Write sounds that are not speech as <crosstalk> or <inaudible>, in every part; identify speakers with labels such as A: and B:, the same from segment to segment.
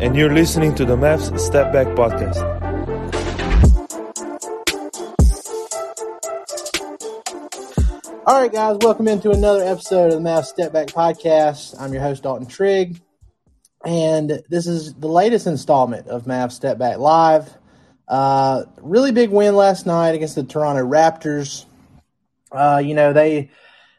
A: And you're listening to the Mavs Step Back Podcast.
B: All right, guys, welcome into another episode of the Mavs Step Back Podcast. I'm your host, Dalton Trigg, and this is the latest installment of Mavs Step Back Live. Uh, really big win last night against the Toronto Raptors. Uh, you know they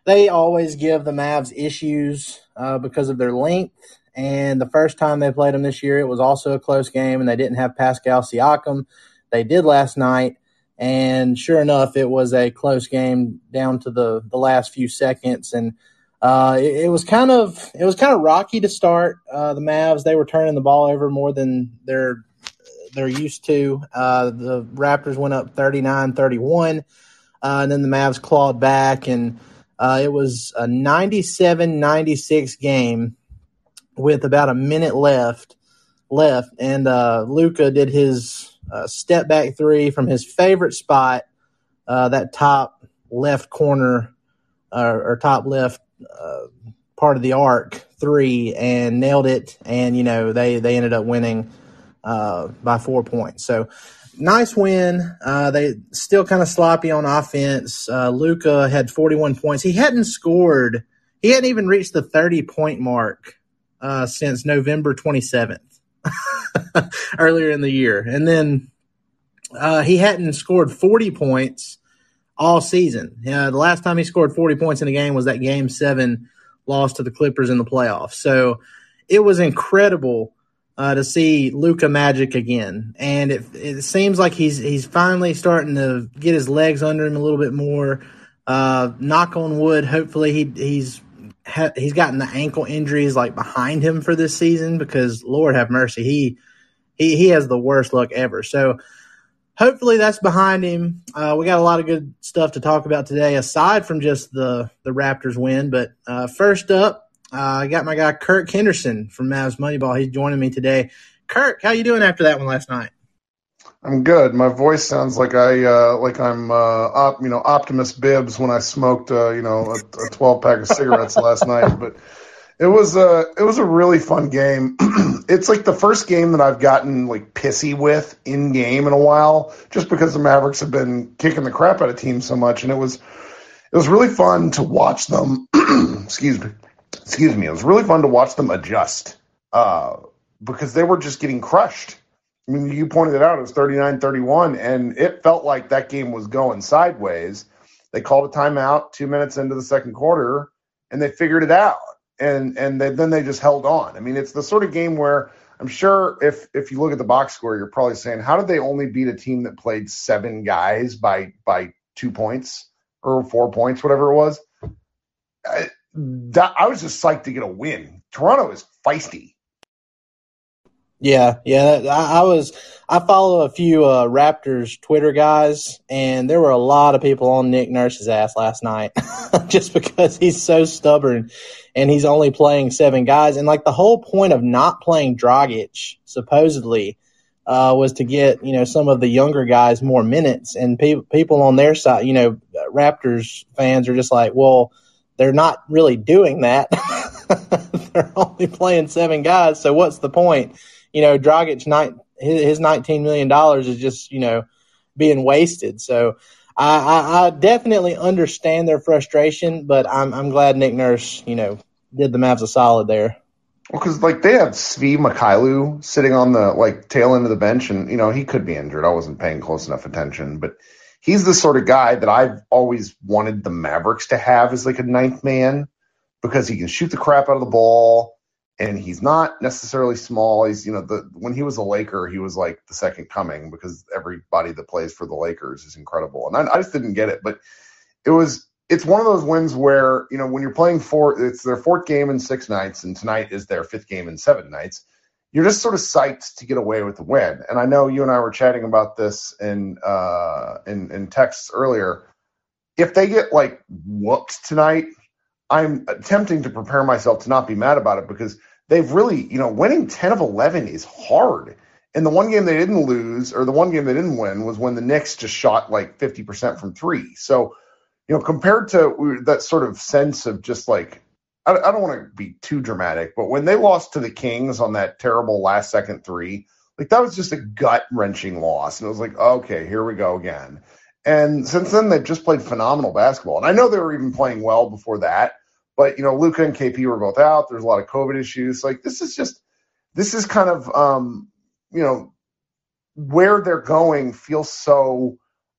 B: they always give the Mavs issues uh, because of their length. And the first time they played them this year, it was also a close game, and they didn't have Pascal Siakam. They did last night, and sure enough, it was a close game down to the the last few seconds. And uh, it, it, was kind of it was kind of rocky to start. Uh, the Mavs they were turning the ball over more than they're they're used to. Uh, the Raptors went up 39-31, uh, and then the Mavs clawed back, and uh, it was a 97-96 game with about a minute left left, and uh, Luka did his uh, step back three from his favorite spot, uh, that top left corner uh, or top left uh, part of the arc three, and nailed it. And you know they they ended up winning uh, by four points. So nice win. they still kind of sloppy on offense. Luka had 41 points. He hadn't scored. He hadn't even reached the 30 point mark uh, since November 27th, <laughs> earlier in the year. And then uh, he hadn't scored 40 points all season. Uh, the last time he scored 40 points in a game was that game seven loss to the Clippers in the playoffs. So it was incredible uh, to see Luka Magic again, and it it seems like he's he's finally starting to get his legs under him a little bit more. Uh, knock on wood. Hopefully he he's he's gotten the ankle injuries like behind him for this season because Lord have mercy, he he he has the worst luck ever. So hopefully that's behind him. Uh, we got a lot of good stuff to talk about today, aside from just the the Raptors win. But uh, first up, uh, I got my guy Kirk Henderson from Mavs Moneyball. He's joining me today. Kirk, how you doing after that one last night?
C: I'm good. My voice sounds like I uh, like I'm uh, op, you know Optimus Bibbs when I smoked uh, you know a, a 12 pack of cigarettes last night. But it was a it was a really fun game. <clears throat> it's like the first game that I've gotten like pissy with in game in a while, just because the Mavericks have been kicking the crap out of teams so much, and it was it was really fun to watch them. <clears throat> excuse me, excuse me. It was really fun to watch them adjust uh, because they were just getting crushed I mean, you pointed it out. It was 39 31, and it felt like that game was going sideways. They called a timeout two minutes into the second quarter, and they figured it out. And and they, then they just held on. I mean, it's the sort of game where I'm sure if if you look at the box score, you're probably saying, how did they only beat a team that played seven guys by by two points or four points, whatever it was? I, that, I was just psyched to get a win. Toronto is feisty.
B: Yeah, yeah. I, was. I follow a few uh, Raptors Twitter guys, and there were a lot of people on Nick Nurse's ass last night, <laughs> just because he's so stubborn, and he's only playing seven guys. And like the whole point of not playing Dragic, supposedly, uh, was to get you know some of the younger guys more minutes. And pe- people on their side, you know, Raptors fans are just like, well, they're not really doing that. <laughs> they're only playing seven guys, so what's the point? You know, Dragic night his nineteen million dollars is just you know being wasted. So I, I, I, definitely understand their frustration, but I'm I'm glad Nick Nurse you know did the Mavs a solid there.
C: Well, because like they have Svi Mykhailiuk sitting on the like tail end of the bench, and you know he could be injured. I wasn't paying close enough attention, but he's the sort of guy that I've always wanted the Mavericks to have as like a ninth man because he can shoot the crap out of the ball and he's not necessarily small. He's you know the when he was a Laker, he was like the second coming because everybody that plays for the Lakers is incredible, and I, I just didn't get it. But it was it's one of those wins where you know when you're playing four, it's their fourth game in six nights, and tonight is their fifth game in seven nights. You're just sort of psyched to get away with the win. And I know you and I were chatting about this in uh, in, in texts earlier. If they get like whooped tonight, I'm attempting to prepare myself to not be mad about it because they've really, you know, winning 10 of 11 is hard. And the one game they didn't lose, or the one game they didn't win, was when the Knicks just shot like 50% from three. So you know, compared to that sort of sense of just like, I, I don't want to be too dramatic, but when they lost to the Kings on that terrible last second three, like that was just a gut wrenching loss. And it was like, okay, here we go again. And since then, they've just played phenomenal basketball. And I know they were even playing well before that, but you know, Luka and KP were both out. There's a lot of COVID issues. Like this is just, this is kind of, um, you know, where they're going feels so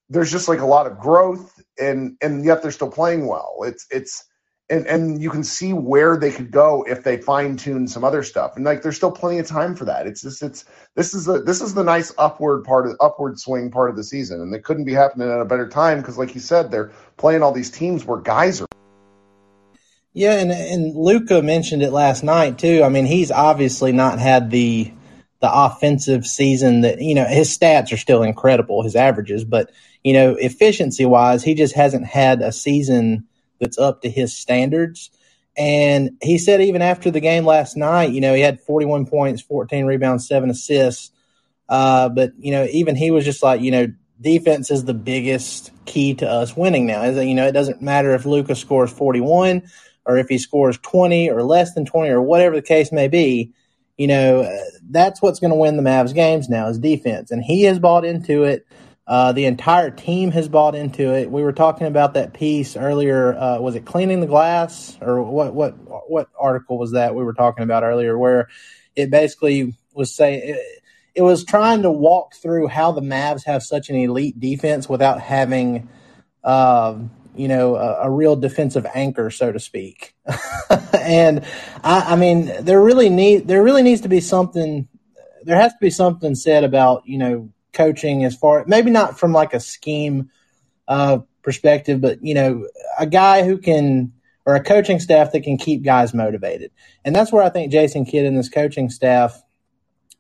C: there's just like a lot of growth and and yet they're still playing well. It's it's and and you can see where they could go if they fine tune some other stuff. And like there's still plenty of time for that. It's just it's this is the this is the nice upward part of upward swing part of the season, and it couldn't be happening at a better time because like you said, they're playing all these teams where guys are.
B: Yeah, and and Luka mentioned it last night too. I mean, he's obviously not had the the offensive season that you know his stats are still incredible, his averages, but you know efficiency wise, he just hasn't had a season that's up to his standards. And he said even after the game last night, you know, he had 41 points, 14 rebounds, seven assists. Uh, but you know, even he was just like, you know, defense is the biggest key to us winning now. Is that you know, it doesn't matter if Luka scores 41 or if he scores 20 or less than 20 or whatever the case may be you know, that's what's going to win the Mavs games now is defense. And he has bought into it. Uh, the entire team has bought into it. We were talking about that piece earlier. Uh, was it cleaning the glass or what? What what article was that we were talking about earlier? Where it basically was saying it, it was trying to walk through how the Mavs have such an elite defense without having uh, you know, a, a, real defensive anchor, so to speak. <laughs> and I, I mean, there really need there really needs to be something. There has to be something said about you know coaching as far maybe not from like a scheme uh, perspective, but you know, a guy who can or a coaching staff that can keep guys motivated. And that's where I think Jason Kidd and this coaching staff,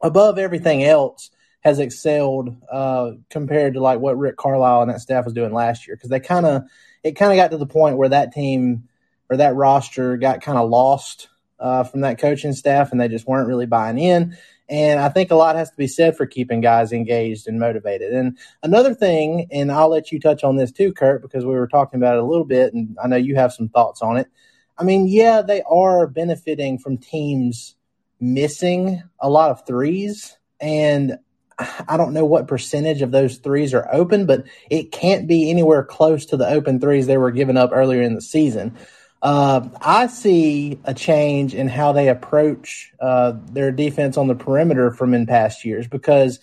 B: above everything else, has excelled uh, compared to like what Rick Carlisle and that staff was doing last year because they kind of it kind of got to the point where that team or that roster got kind of lost uh, from that coaching staff and they just weren't really buying in. And I think a lot has to be said for keeping guys engaged and motivated. And another thing, and I'll let you touch on this too, Kurt, because we were talking about it a little bit, and I know you have some thoughts on it. I mean, yeah, they are benefiting from teams missing a lot of threes. And I don't know what percentage of those threes are open, but it can't be anywhere close to the open threes they were giving up earlier in the season. Uh, I see a change in how they approach uh, their defense on the perimeter from in past years because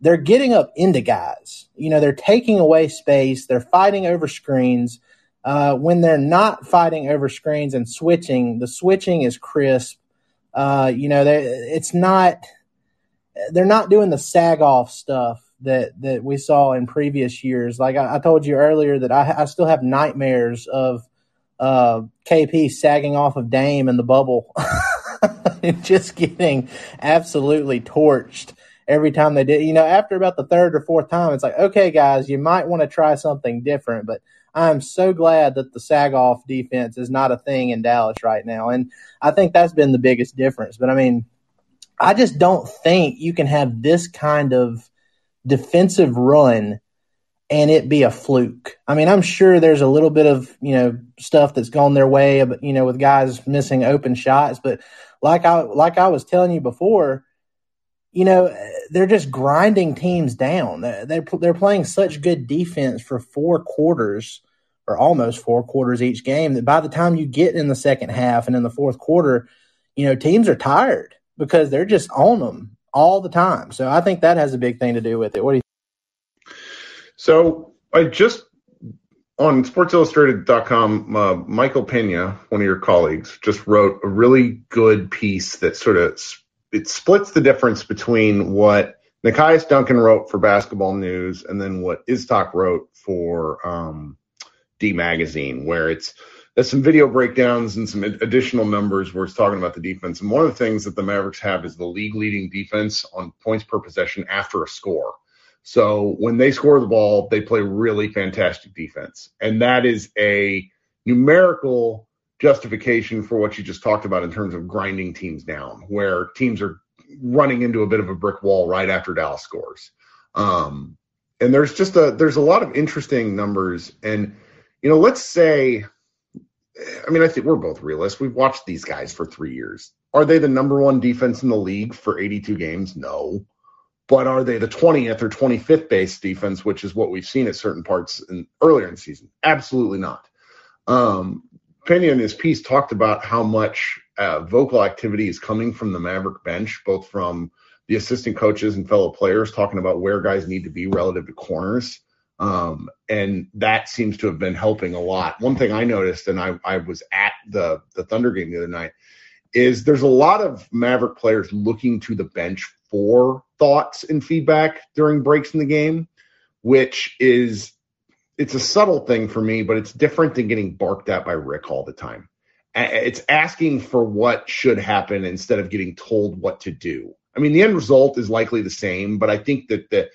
B: they're getting up into guys. You know, they're taking away space, they're fighting over screens. Uh, when they're not fighting over screens and switching, the switching is crisp. Uh, you know, it's not they're not doing the sag off stuff that that we saw in previous years. Like I, I told you earlier that I, I, still have nightmares of uh, KP sagging off of Dame in the bubble <laughs> and just getting absolutely torched every time they did. You know, after about the third or fourth time, it's like, okay, guys, you might want to try something different. But I'm so glad that the sag off defense is not a thing in Dallas right now. And I think that's been the biggest difference. But I mean, I just don't think you can have this kind of defensive run and it be a fluke. I mean, I'm sure there's a little bit of, you know, stuff that's gone their way, you know, with guys missing open shots, but like I like I was telling you before, you know, they're just grinding teams down. They're they're playing such good defense for four quarters or almost four quarters each game that by the time you get in the second half and in the fourth quarter, you know, teams are tired because they're just on them all the time. So I think that has a big thing to do with it. What do you
C: so I just on SportsIllustrated.com, uh, Michael Pena, one of your colleagues, just wrote a really good piece that sort of it splits the difference between what Nekias Duncan wrote for Basketball News and then what Iztok wrote for um, D Magazine, where it's there's some video breakdowns and some additional numbers where it's talking about the defense. And one of the things that the Mavericks have is the league leading defense on points per possession after a score. So when they score the ball, they play really fantastic defense. And that is a numerical justification for what you just talked about in terms of grinding teams down, where teams are running into a bit of a brick wall right after Dallas scores. Um, and there's just a there's a lot of interesting numbers. And you know, let's say, I mean, I think we're both realists. We've watched these guys for three years. Are they the number one defense in the league for 82 games? No but are they the 20th or 25th base defense, which is what we've seen at certain parts in, earlier in the season? Absolutely not. Um, Pena in his piece talked about how much uh, vocal activity is coming from the Maverick bench, both from the assistant coaches and fellow players, talking about where guys need to be relative to corners. Um, and that seems to have been helping a lot. One thing I noticed, and I, I was at the the Thunder game the other night, is there's a lot of Maverick players looking to the bench for thoughts and feedback during breaks in the game, which is it's a subtle thing for me, but it's different than getting barked at by Rick all the time. It's asking for what should happen instead of getting told what to do. I mean, the end result is likely the same, but I think that the,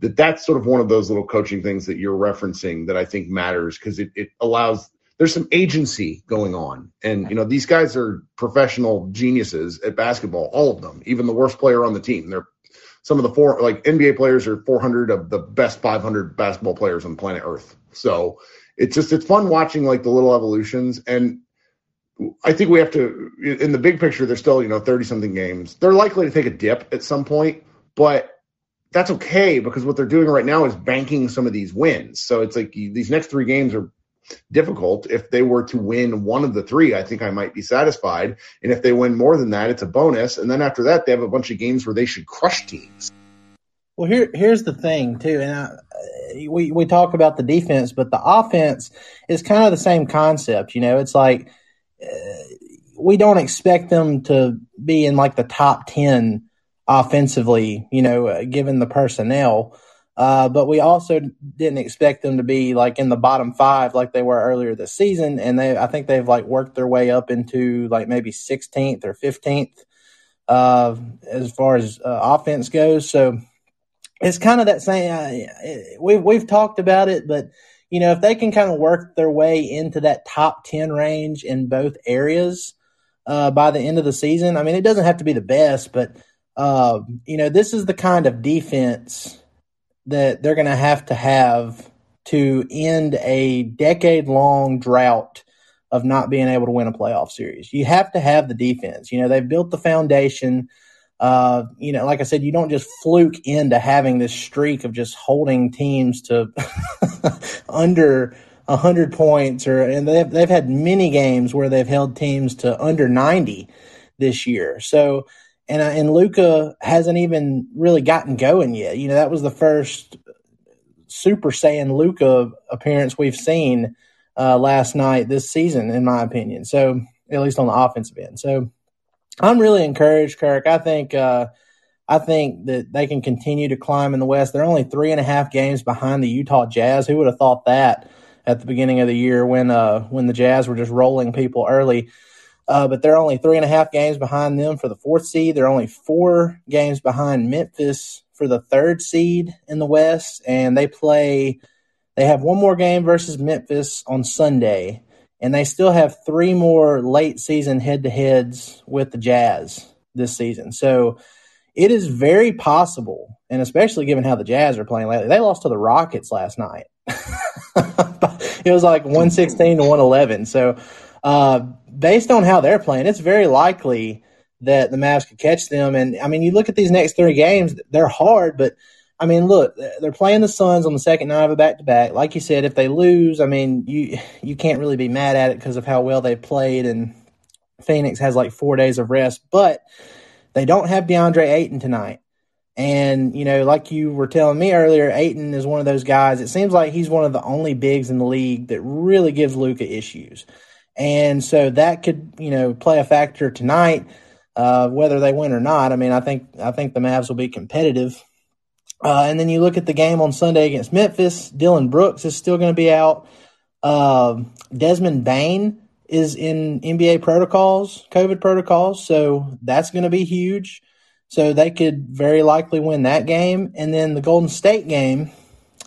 C: that that's sort of one of those little coaching things that you're referencing that I think matters because it, it allows there's some agency going on. And, you know, these guys are professional geniuses at basketball, all of them, even the worst player on the team. They're some of the four, like NBA players are 400 of the best 500 basketball players on planet Earth. So it's just, it's fun watching like the little evolutions. And I think we have to, in the big picture, they're still, you know, 30 something games. They're likely to take a dip at some point, but that's okay because what they're doing right now is banking some of these wins. So it's like these next three games are difficult. If they were to win one of the three, I think I might be satisfied. And if they win more than that, it's a bonus. And then after that, they have a bunch of games where they should crush teams.
B: Well, here here's the thing too, and I, we we talk about the defense, but the offense is kind of the same concept. You know, it's like uh, we don't expect them to be in like the top ten offensively. You know, uh, given the personnel. Uh, but we also didn't expect them to be like in the bottom five like they were earlier this season. And they, I think they've like worked their way up into like maybe 16th or 15th uh, as far as uh, offense goes. So it's kind of that same. Uh, we've we've talked about it, but you know if they can kind of work their way into that top 10 range in both areas uh, by the end of the season. I mean, it doesn't have to be the best, but uh, you know this is the kind of defense that they're going to have to have to end a decade long drought of not being able to win a playoff series. You have to have the defense. You know, they've built the foundation. Uh, you know, like I said, you don't just fluke into having this streak of just holding teams to <laughs> under a hundred points, or and they've they've had many games where they've held teams to under ninety this year. So and uh, and Luka hasn't even really gotten going yet. You know, that was the first Super Saiyan Luka appearance we've seen uh, last night this season, in my opinion. So at least on the offensive end. So I'm really encouraged, Kirk. I think uh, I think that they can continue to climb in the West. They're only three and a half games behind the Utah Jazz. Who would have thought that at the beginning of the year when uh, when the Jazz were just rolling people early? Uh, but they're only three and a half games behind them for the fourth seed. They're only four games behind Memphis for the third seed in the West, and they play. They have one more game versus Memphis on Sunday, and they still have three more late season head to heads with the Jazz this season. So, it is very possible, and especially given how the Jazz are playing lately, they lost to the Rockets last night. <laughs> it was like 116 to 111. So, uh, based on how they're playing, it's very likely that the Mavs could catch them. And I mean, you look at these next three games, they're hard, but I mean, look, they're playing the Suns on the second night of a back to back. Like you said, if they lose, I mean, you you can't really be mad at it because of how well they played. And Phoenix has like four days of rest, but they don't have DeAndre Ayton tonight. And, you know, like you were telling me earlier, Ayton is one of those guys. It seems like he's one of the only bigs in the league that really gives Luka issues. And so that could, you know, play a factor tonight, uh, whether they win or not. I mean, I think I think the Mavs will be competitive. Uh, and then you look at the game on Sunday against Memphis. Dillon Brooks is still going to be out. Uh, Desmond Bane is in NBA protocols, COVID protocols. So that's going to be huge. So they could very likely win that game. And then the Golden State game,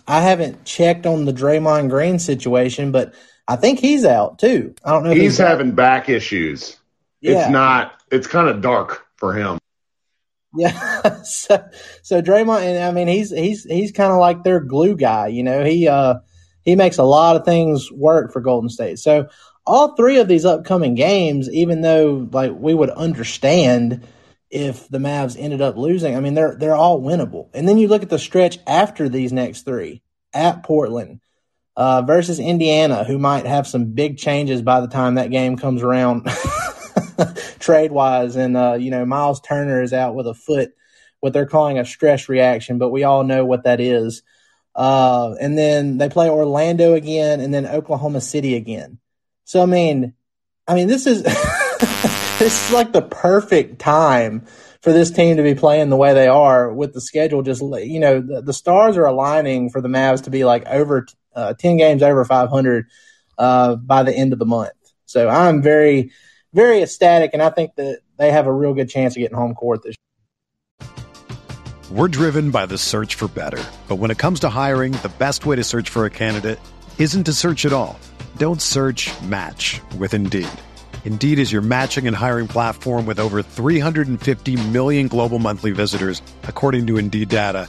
B: I haven't checked on the Draymond Green situation, but I think he's out too. I don't know.
C: He's, he's having back issues. Yeah. It's not, it's kind of dark for him.
B: Yeah. <laughs> so, so Draymond, and I mean, he's, he's, he's kind of like their glue guy, you know, he, uh, he makes a lot of things work for Golden State. So all three of these upcoming games, even though like we would understand if the Mavs ended up losing, I mean they're they're all winnable. And then you look at the stretch after these next three at Portland uh, versus Indiana, who might have some big changes by the time that game comes around, <laughs> trade wise. And uh, you know Miles Turner is out with a foot, what they're calling a stress reaction, but we all know what that is. Uh, and then they play Orlando again, and then Oklahoma City again. So I mean, I mean this is <laughs> this is like the perfect time for this team to be playing the way they are with the schedule. Just you know, the, the stars are aligning for the Mavs to be like over uh, ten games over 500 uh, by the end of the month. So I'm very, very ecstatic, and I think that they have a real good chance of getting home court this. year.
D: We're driven by the search for better, but when it comes to hiring, the best way to search for a candidate isn't to search at all. Don't search. Match with Indeed. Indeed is your matching and hiring platform with over 350 million global monthly visitors, according to Indeed data,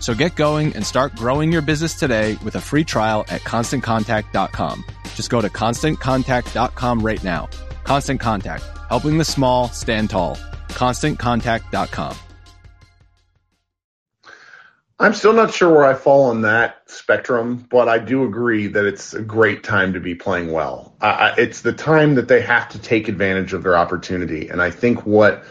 E: So get going and start growing your business today with a free trial at constantcontact.com. Just go to constantcontact.com right now. Constant Contact, helping the small stand tall. ConstantContact.com.
C: I'm still not sure where I fall on that spectrum, but I do agree that it's a great time to be playing well. Uh, it's the time that they have to take advantage of their opportunity. And I think what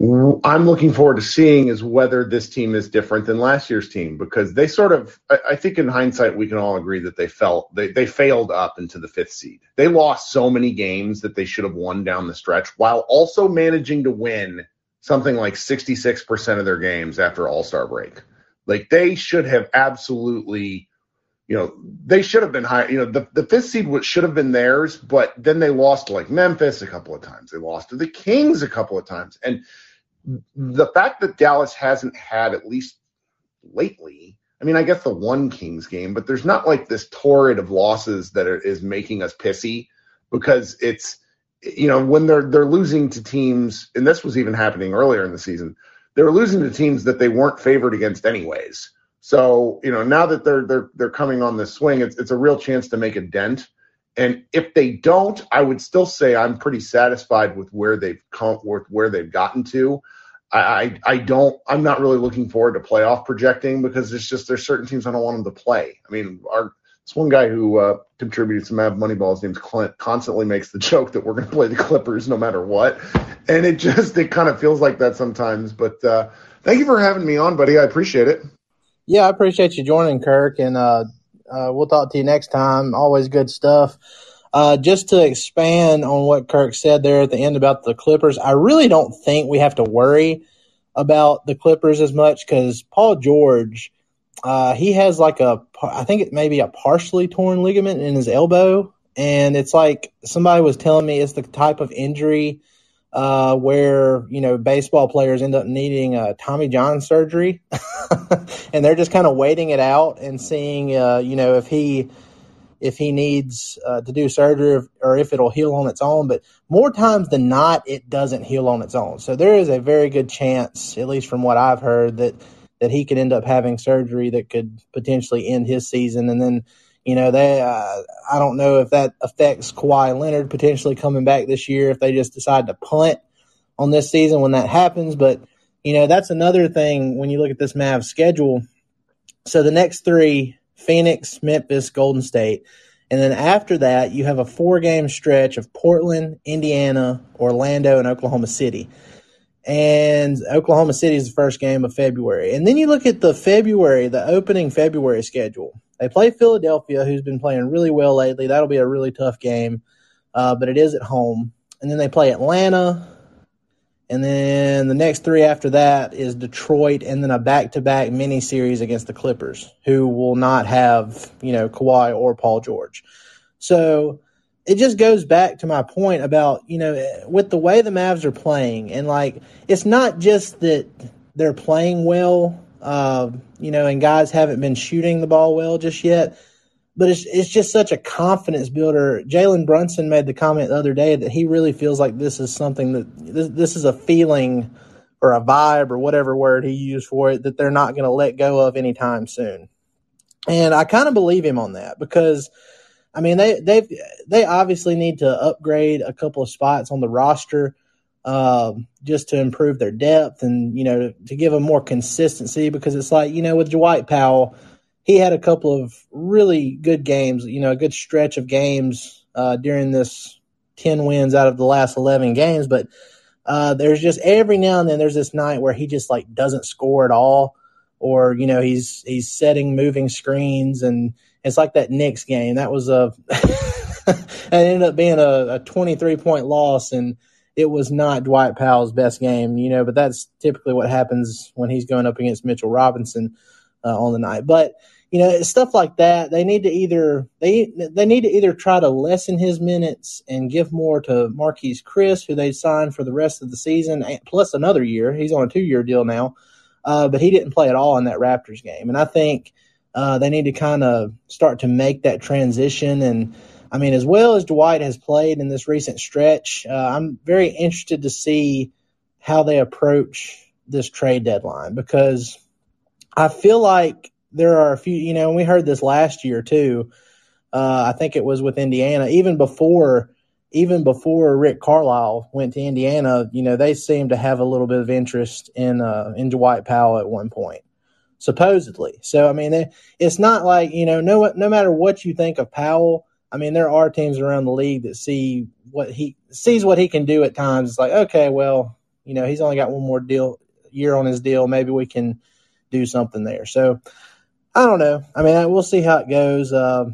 C: I'm looking forward to seeing is whether this team is different than last year's team because they sort of, I think in hindsight, we can all agree that they felt they, they failed up into the fifth seed. They lost so many games that they should have won down the stretch while also managing to win something like 66% of their games after All Star break. Like they should have absolutely, you know, they should have been high. You know, the, the fifth seed should have been theirs, but then they lost to like Memphis a couple of times. They lost to the Kings a couple of times. And the fact that Dallas hasn't had at least lately. I mean, I guess the one Kings game, but there's not like this torrid of losses that are, is making us pissy. because it's you know when they're they're losing to teams, and this was even happening earlier in the season. They were losing to teams that they weren't favored against anyways. So you know now that they're they're they're coming on this swing, it's it's a real chance to make a dent. And if they don't, I would still say I'm pretty satisfied with where they've come with where they've gotten to. I, I, don't I'm not really looking forward to playoff projecting because it's just there's certain teams I don't want them to play. I mean, our this one guy who uh, contributed to Mav Moneyball, his name's Clint, constantly makes the <laughs> joke that we're going to play the Clippers no matter what, and it just it kind of feels like that sometimes. But uh, thank you for having me on, buddy. I appreciate it.
B: Yeah, I appreciate you joining, Kirk, and uh, uh, we'll talk to you next time. Always good stuff. Uh, just to expand on what Kirk said there at the end about the Clippers, I really don't think we have to worry about the Clippers as much because Paul George, uh, he has like a, I think it may be a partially torn ligament in his elbow. And it's like somebody was telling me it's the type of injury uh, where you know baseball players end up needing a Tommy John surgery, <laughs> and they're just kind of waiting it out and seeing uh, you know if he if he needs uh, to do surgery or, or if it'll heal on its own. But more times than not, it doesn't heal on its own. So there is a very good chance, at least from what I've heard, that that he could end up having surgery that could potentially end his season, and then you know, they uh, I don't know if that affects Kawhi Leonard potentially coming back this year if they just decide to punt on this season when that happens. But you know, that's another thing when you look at this Mavs schedule. So the next three: Phoenix, Memphis, Golden State. And then after that, you have a four game stretch of Portland, Indiana, Orlando, and Oklahoma City. And Oklahoma City is the first game of February. And then you look at the February, the opening February schedule. They play Philadelphia, who's been playing really well lately. That'll be a really tough game, uh, but it is at home. And then they play Atlanta. And then the next three after that is Detroit, and then a back-to-back mini series against the Clippers, who will not have you know Kawhi or Paul George. So it just goes back to my point about you know with the way the Mavs are playing, and like it's not just that they're playing well uh, you know, and guys haven't been shooting the ball well just yet. But it's it's just such a confidence builder. Jalen Brunson made the comment the other day that he really feels like this is something that this, this is a feeling or a vibe or whatever word he used for it that they're not going to let go of anytime soon. And I kind of believe him on that because I mean they they they obviously need to upgrade a couple of spots on the roster uh, just to improve their depth and you know to, to, give them more consistency because it's like you know with Dwight Powell, he had a couple of really good games, you know, a good stretch of games uh, during this ten wins out of the last eleven games, but uh, there's just every now and then there's this night where he just like doesn't score at all, or you know he's he's setting moving screens and it's like that Knicks game. That was a <laughs> it ended up being a, a 23 point loss and it was not Dwight Powell's best game, you know, but that's typically what happens when he's going up against Mitchell Robinson uh, on the night. But you know, stuff like that, they need to either they they need to either try to lessen his minutes and give more to Marquese Chriss, who they signed for the rest of the season, plus another year. He's on a two year deal now, uh, but he didn't play at all in that Raptors game, and I think uh, they need to kind of start to make that transition and I mean, as well as Dwight has played in this recent stretch, uh, I'm very interested to see how they approach this trade deadline because I feel like there are a few, you know, and we heard this last year too. Uh, I think it was with Indiana, even before, even before Rick Carlisle went to Indiana, you know, they seemed to have a little bit of interest in, uh, in Dwight Powell at one point, supposedly. So, I mean, it's not like, you know, no, no matter what you think of Powell, I mean, there are teams around the league that see what he sees what he can do at times. It's like, okay, well, you know, he's only got one more deal year on his deal. Maybe we can do something there. So I don't know. I mean, we'll see how it goes. Uh,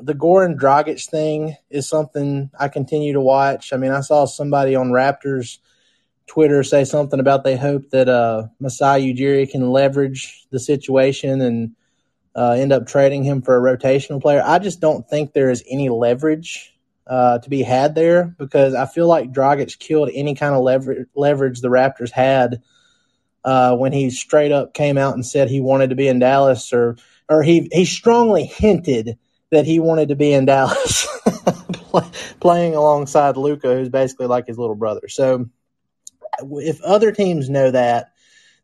B: the Goran Dragic thing is something I continue to watch. I mean, I saw somebody on Raptors Twitter say something about they hope that uh, Masai Ujiri can leverage the situation and uh, end up trading him for a rotational player. I just don't think there is any leverage uh, to be had there because I feel like Dragic killed any kind of lever- leverage the Raptors had uh, when he straight up came out and said he wanted to be in Dallas, or or he he strongly hinted that he wanted to be in Dallas. <laughs> play, playing alongside Luka, who's basically like his little brother. So if other teams know that,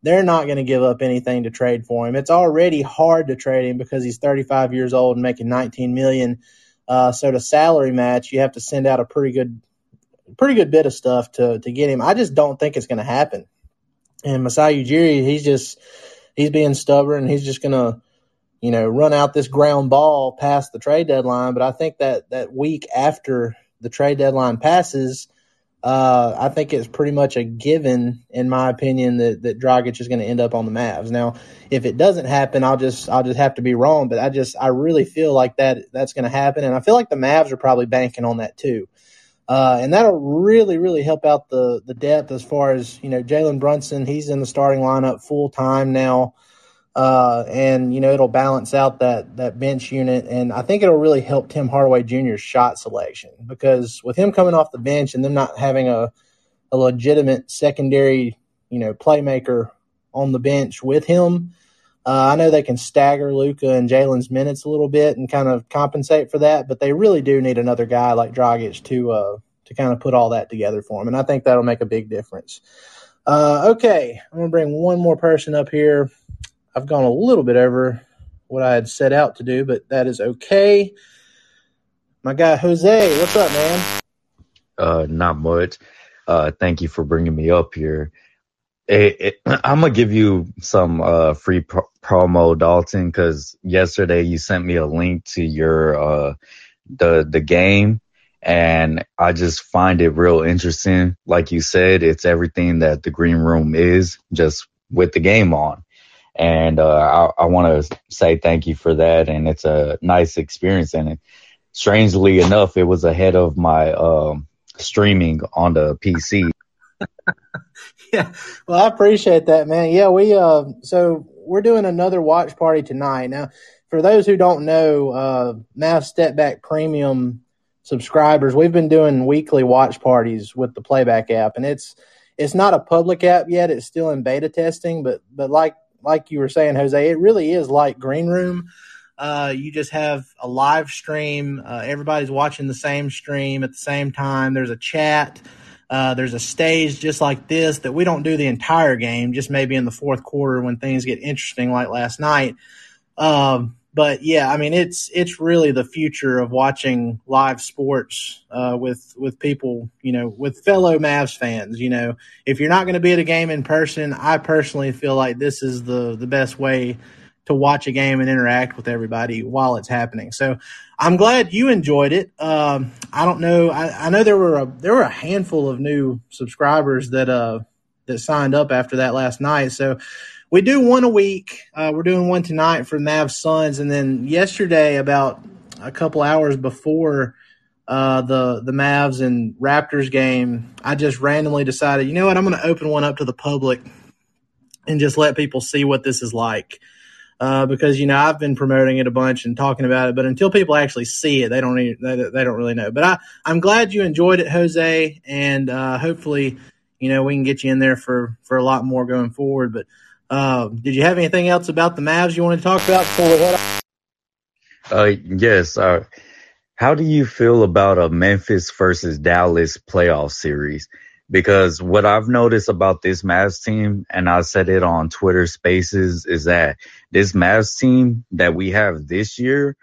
B: they're not going to give up anything to trade for him. It's already hard to trade him because he's 35 years old and making 19 million. Uh, so to salary match, you have to send out a pretty good, pretty good bit of stuff to to get him. I just don't think it's going to happen. And Masai Ujiri, he's just he's being stubborn. He's just going to, you know, run out this ground ball past the trade deadline. But I think that that week after the trade deadline passes, uh, I think it's pretty much a given, in my opinion, that that Dragic is going to end up on the Mavs. Now, if it doesn't happen, I'll just I'll just have to be wrong. But I just I really feel like that that's going to happen, and I feel like the Mavs are probably banking on that too. Uh, and that'll really, really help out the the depth as far as you know. Jalen Brunson, he's in the starting lineup full time now, uh, and you know it'll balance out that that bench unit, and I think it'll really help Tim Hardaway Jr.'s shot selection because with him coming off the bench and them not having a a legitimate secondary, you know, playmaker on the bench with him, uh, I know they can stagger Luka and Jalen's minutes a little bit and kind of compensate for that, but they really do need another guy like Dragic to uh, to kind of put all that together for them, and I think that'll make a big difference. Uh, okay, I'm gonna bring one more person up here. I've gone a little bit over what I had set out to do, but that is okay. My guy Jose, what's up, man?
F: Uh, not much. Uh, thank you for bringing me up here. It, <clears throat> it, I'm gonna give you some uh, free pro- promo, Dalton, because yesterday you sent me a link to your uh, the the game, and I just find it real interesting. Like you said, it's everything that the green room is, just with the game on. And uh, I, I want to say thank you for that, and it's a nice experience. And strangely enough, it was ahead of my um, streaming on the PC. <laughs>
B: yeah. Well, I appreciate that, man. Yeah, we uh so we're doing another watch party tonight. Now, for those who don't know, uh Step Back Premium subscribers, we've been doing weekly watch parties with the Playback app, and it's it's not a public app yet. It's still in beta testing, but but like like you were saying, Jose, it really is like Green Room. Uh, you just have a live stream. Uh, everybody's watching the same stream at the same time. There's a chat. Uh, there's a stage just like this that we don't do the entire game, just maybe in the fourth quarter when things get interesting, like last night. Um, but yeah, I mean, it's it's really the future of watching live sports uh, with with people, you know, with fellow Mavs fans. You know, if you're not going to be at a game in person, I personally feel like this is the the best way to watch a game and interact with everybody while it's happening. So I'm glad you enjoyed it. Um, I don't know. I, I, know there were a, there were a handful of new subscribers that uh that signed up after that last night. So we do one a week. Uh, we're doing one tonight for Mavs Suns, and then yesterday, about a couple hours before uh, the the Mavs and Raptors game, I just randomly decided, you know what, I'm going to open one up to the public and just let people see what this is like uh, because you know I've been promoting it a bunch and talking about it, but until people actually see it, they don't they, they don't really know. But I I'm glad you enjoyed it, Jose, and uh, hopefully you know we can get you in there for for a lot more going forward. But uh, did you have anything else about the Mavs you want to talk about before we head?
F: Uh, yes. Uh, how do you feel about a Memphis versus Dallas playoff series? because what I've noticed about this Mavs team, and I said it on Twitter Spaces, is that this Mavs team that we have this year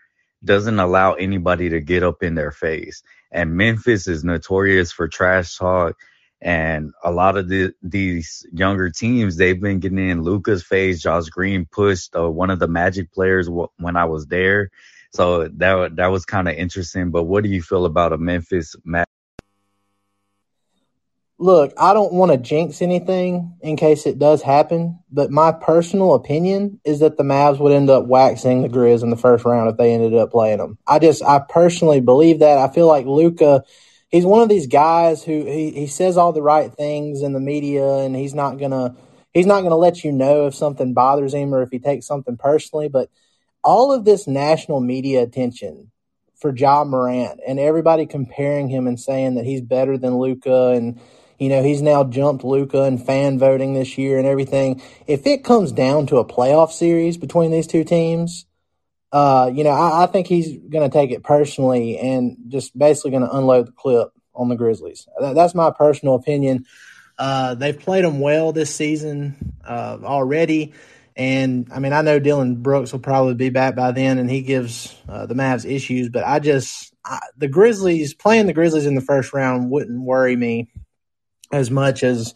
F: doesn't allow anybody to get up in their face. And Memphis is notorious for trash talk. And a lot of the, these younger teams, they've been getting in Luka's face. Josh Green pushed uh, one of the Magic players w- when I was there. So that that was kind of interesting. But what do you feel about a Memphis Mavs?
B: Look, I don't want to jinx anything in case it does happen, but my personal opinion is that the Mavs would end up waxing the Grizz in the first round if they ended up playing them. I just, I personally believe that. I feel like Luka, he's one of these guys who he, he says all the right things in the media, and he's not gonna, he's not gonna let you know if something bothers him or if he takes something personally. But all of this national media attention for Ja Morant and everybody comparing him and saying that he's better than Luka and you know, he's now jumped Luka and fan voting this year and everything. If it comes down to a playoff series between these two teams, uh, you know, I, I think he's going to take it personally and just basically going to unload the clip on the Grizzlies. That, that's my personal opinion. Uh, they've played them well this season uh, already. And I mean, I know Dillon Brooks will probably be back by then, and he gives uh, the Mavs issues. But I just I, the Grizzlies playing the Grizzlies in the first round wouldn't worry me as much as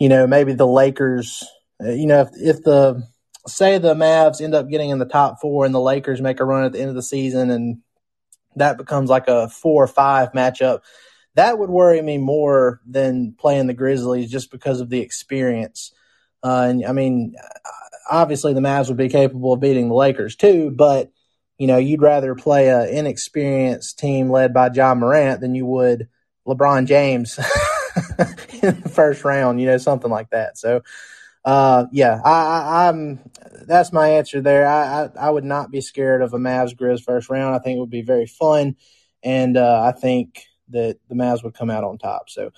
B: you know maybe the Lakers. Uh, you know, if if the say the Mavs end up getting in the top four and the Lakers make a run at the end of the season, and that becomes like a four or five matchup that would worry me more than playing the Grizzlies just because of the experience. Uh, and I mean, obviously the Mavs would be capable of beating the Lakers too, but you know, you'd rather play an inexperienced team led by Ja Morant than you would LeBron James <laughs> in the first round, you know, something like that. So, uh, yeah, I, am that's my answer there. I, I, I, would not be scared of a Mavs Grizz first round. I think it would be very fun. And, uh, I think, that the Mavs would come out on top. So,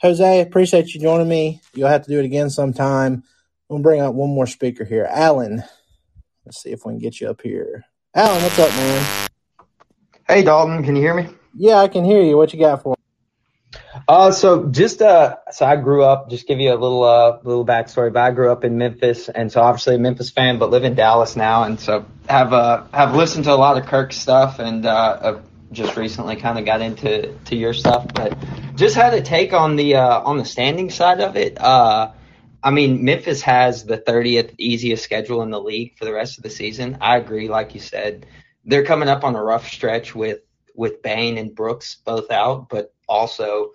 B: Jose, appreciate you joining me. You'll have to do it again sometime. We'll bring up one more speaker here. Alan, let's see if we can get you up here. Alan, what's up, man?
G: Hey, Dalton, can you hear me?
B: Yeah, I can hear you. What you got for?
G: Uh, so just uh, so I grew up. Just give you a little uh little backstory. But I grew up in Memphis, and so obviously a Memphis fan, but live in Dallas now, and so have uh have listened to a lot of Kirk stuff, and uh just recently kind of got into to your stuff, but just had a take on the uh, on the standing side of it. Uh, I mean, Memphis has the 30th easiest schedule in the league for the rest of the season. I agree, like you said, they're coming up on a rough stretch with with Bane and Brooks both out, but also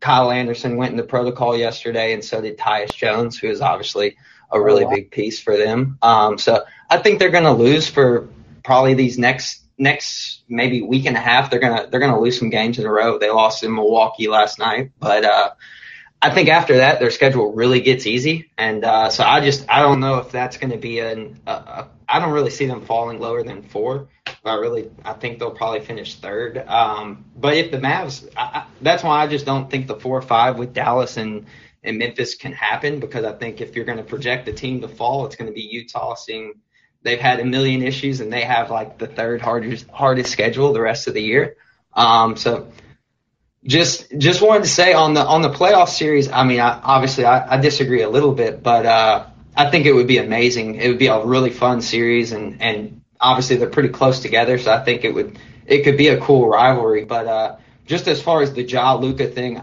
G: Kyle Anderson went in the protocol yesterday, and so did Tyus Jones, who is obviously a really oh, wow. big piece for them. Um, so I think they're going to lose for probably these next next maybe week and a half they're gonna they're gonna lose some games in a row. They lost in Milwaukee last night, but uh, I think after that their schedule really gets easy, and uh, so I just I don't know if that's going to be an a, I don't really see them falling lower than four. I really I think they'll probably finish third. Um, but if the Mavs, I, I, that's why I just don't think the four or five with Dallas and and Memphis can happen because I think if you're going to project the team to fall, it's going to be Utah seeing they've had a million issues and they have like the third hardest hardest schedule the rest of the year. Um, so just just wanted to say on the on the playoff series. I mean, I, obviously I, I disagree a little bit, but uh, I think it would be amazing. It would be a really fun series, and and obviously they're pretty close together, so I think it would it could be a cool rivalry. But uh, just as far as the Ja Luka thing,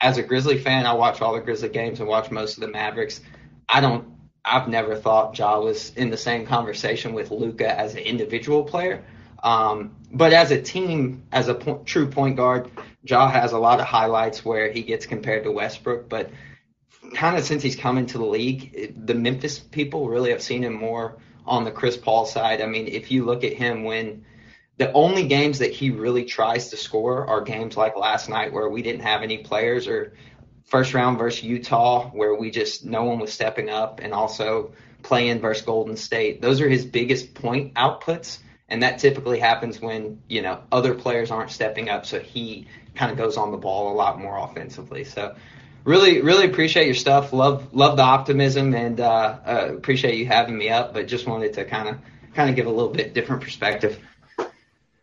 G: as a Grizzly fan, I watch all the Grizzly games and watch most of the Mavericks. I don't I've never thought Ja was in the same conversation with Luka as an individual player. Um, but as a team, as a po- true point guard, Ja has a lot of highlights where he gets compared to Westbrook. But kind of since he's come into the league, the Memphis people really have seen him more on the Chris Paul side. I mean, if you look at him when the only games that he really tries to score are games like last night where we didn't have any players or first round versus Utah, where we just no one was stepping up, and also playing versus Golden State. Those are his biggest point outputs, and that typically happens when you know other players aren't stepping up, so he kind of goes on the ball a lot more offensively. So. Really, really appreciate your stuff. Love, love the optimism, and uh, uh, appreciate you having me up. But just wanted to kind of, kind of give a little bit different perspective.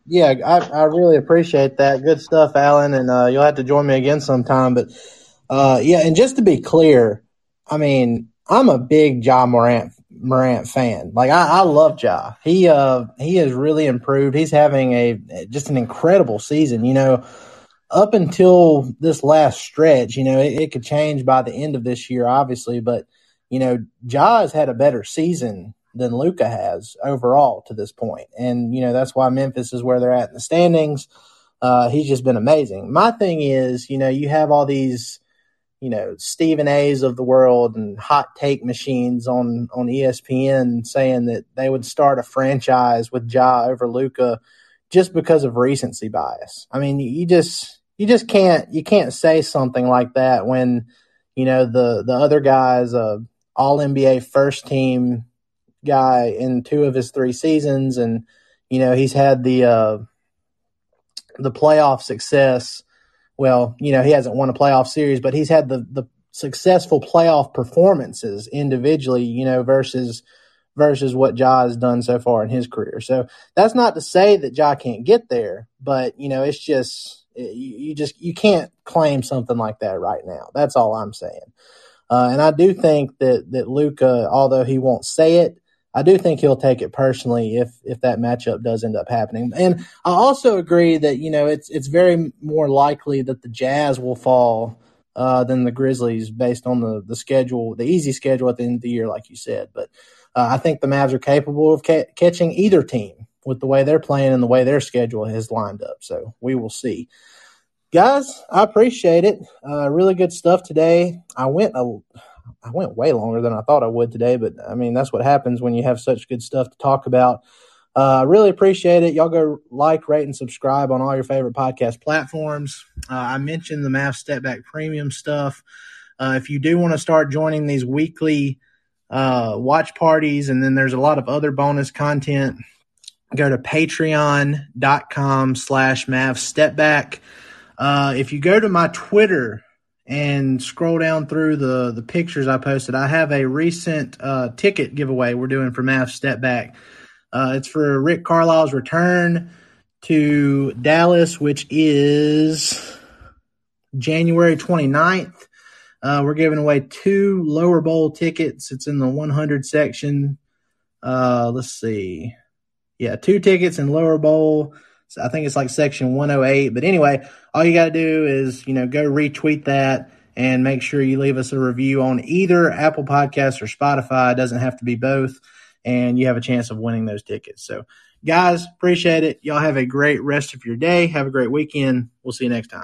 B: Yeah, I, I really appreciate that. Good stuff, Alan, and uh, you'll have to join me again sometime. But uh, yeah, and just to be clear, I mean, I'm a big Ja Morant Morant fan. Like I, I love Ja. He uh he has really improved. He's having a just an incredible season. You know, up until this last stretch, you know, it, it could change by the end of this year, obviously, but you know, Ja had a better season than Luka has overall to this point. And, you know, that's why Memphis is where they're at in the standings. Uh, he's just been amazing. My thing is, you know, you have all these you know Stephen A's of the world and hot take machines on on ESPN saying that they would start a franchise with Ja over Luka just because of recency bias. I mean, you just you just can't you can't say something like that when you know the the other guy's a All NBA first team guy in two of his three seasons, and you know he's had the uh, the playoff success well, you know, he hasn't won a playoff series, but he's had the the successful playoff performances individually, you know, versus versus what Ja has done so far in his career. So that's not to say that Ja can't get there, but you know, it's just you, just you can't claim something like that right now. That's all I'm saying. Uh, and I do think that that Luka, although he won't say it, I do think he'll take it personally if if that matchup does end up happening. And I also agree that you know it's it's very more likely that the Jazz will fall uh, than the Grizzlies based on the the schedule, the easy schedule at the end of the year, like you said. But uh, I think the Mavs are capable of ca- catching either team with the way they're playing and the way their schedule has lined up. So we will see. Guys, I appreciate it. Uh, really good stuff today. I went a, I went way longer than I thought I would today, but I mean that's what happens when you have such good stuff to talk about. I uh, really appreciate it. Y'all go like, rate, and subscribe on all your favorite podcast platforms. Uh, I mentioned the Mav Stepback Premium stuff. Uh, if you do want to start joining these weekly uh, watch parties, and then there's a lot of other bonus content. Go to patreon.com slash Mav Stepback. Uh, if you go to my Twitter and scroll down through the, the pictures I posted, I have a recent uh, ticket giveaway we're doing for Mav Stepback. Uh, it's for Rick Carlisle's return to Dallas, which is January 29th. Uh, we're giving away two lower bowl tickets. It's in the 100 section. Uh, let's see. Yeah, two tickets in lower bowl. So I think it's like section 108. But anyway, all you got to do is, you know, go retweet that and make sure you leave us a review on either Apple Podcasts or Spotify. It doesn't have to be both. And you have a chance of winning those tickets. So, guys, appreciate it. Y'all have a great rest of your day. Have a great weekend. We'll see you next time.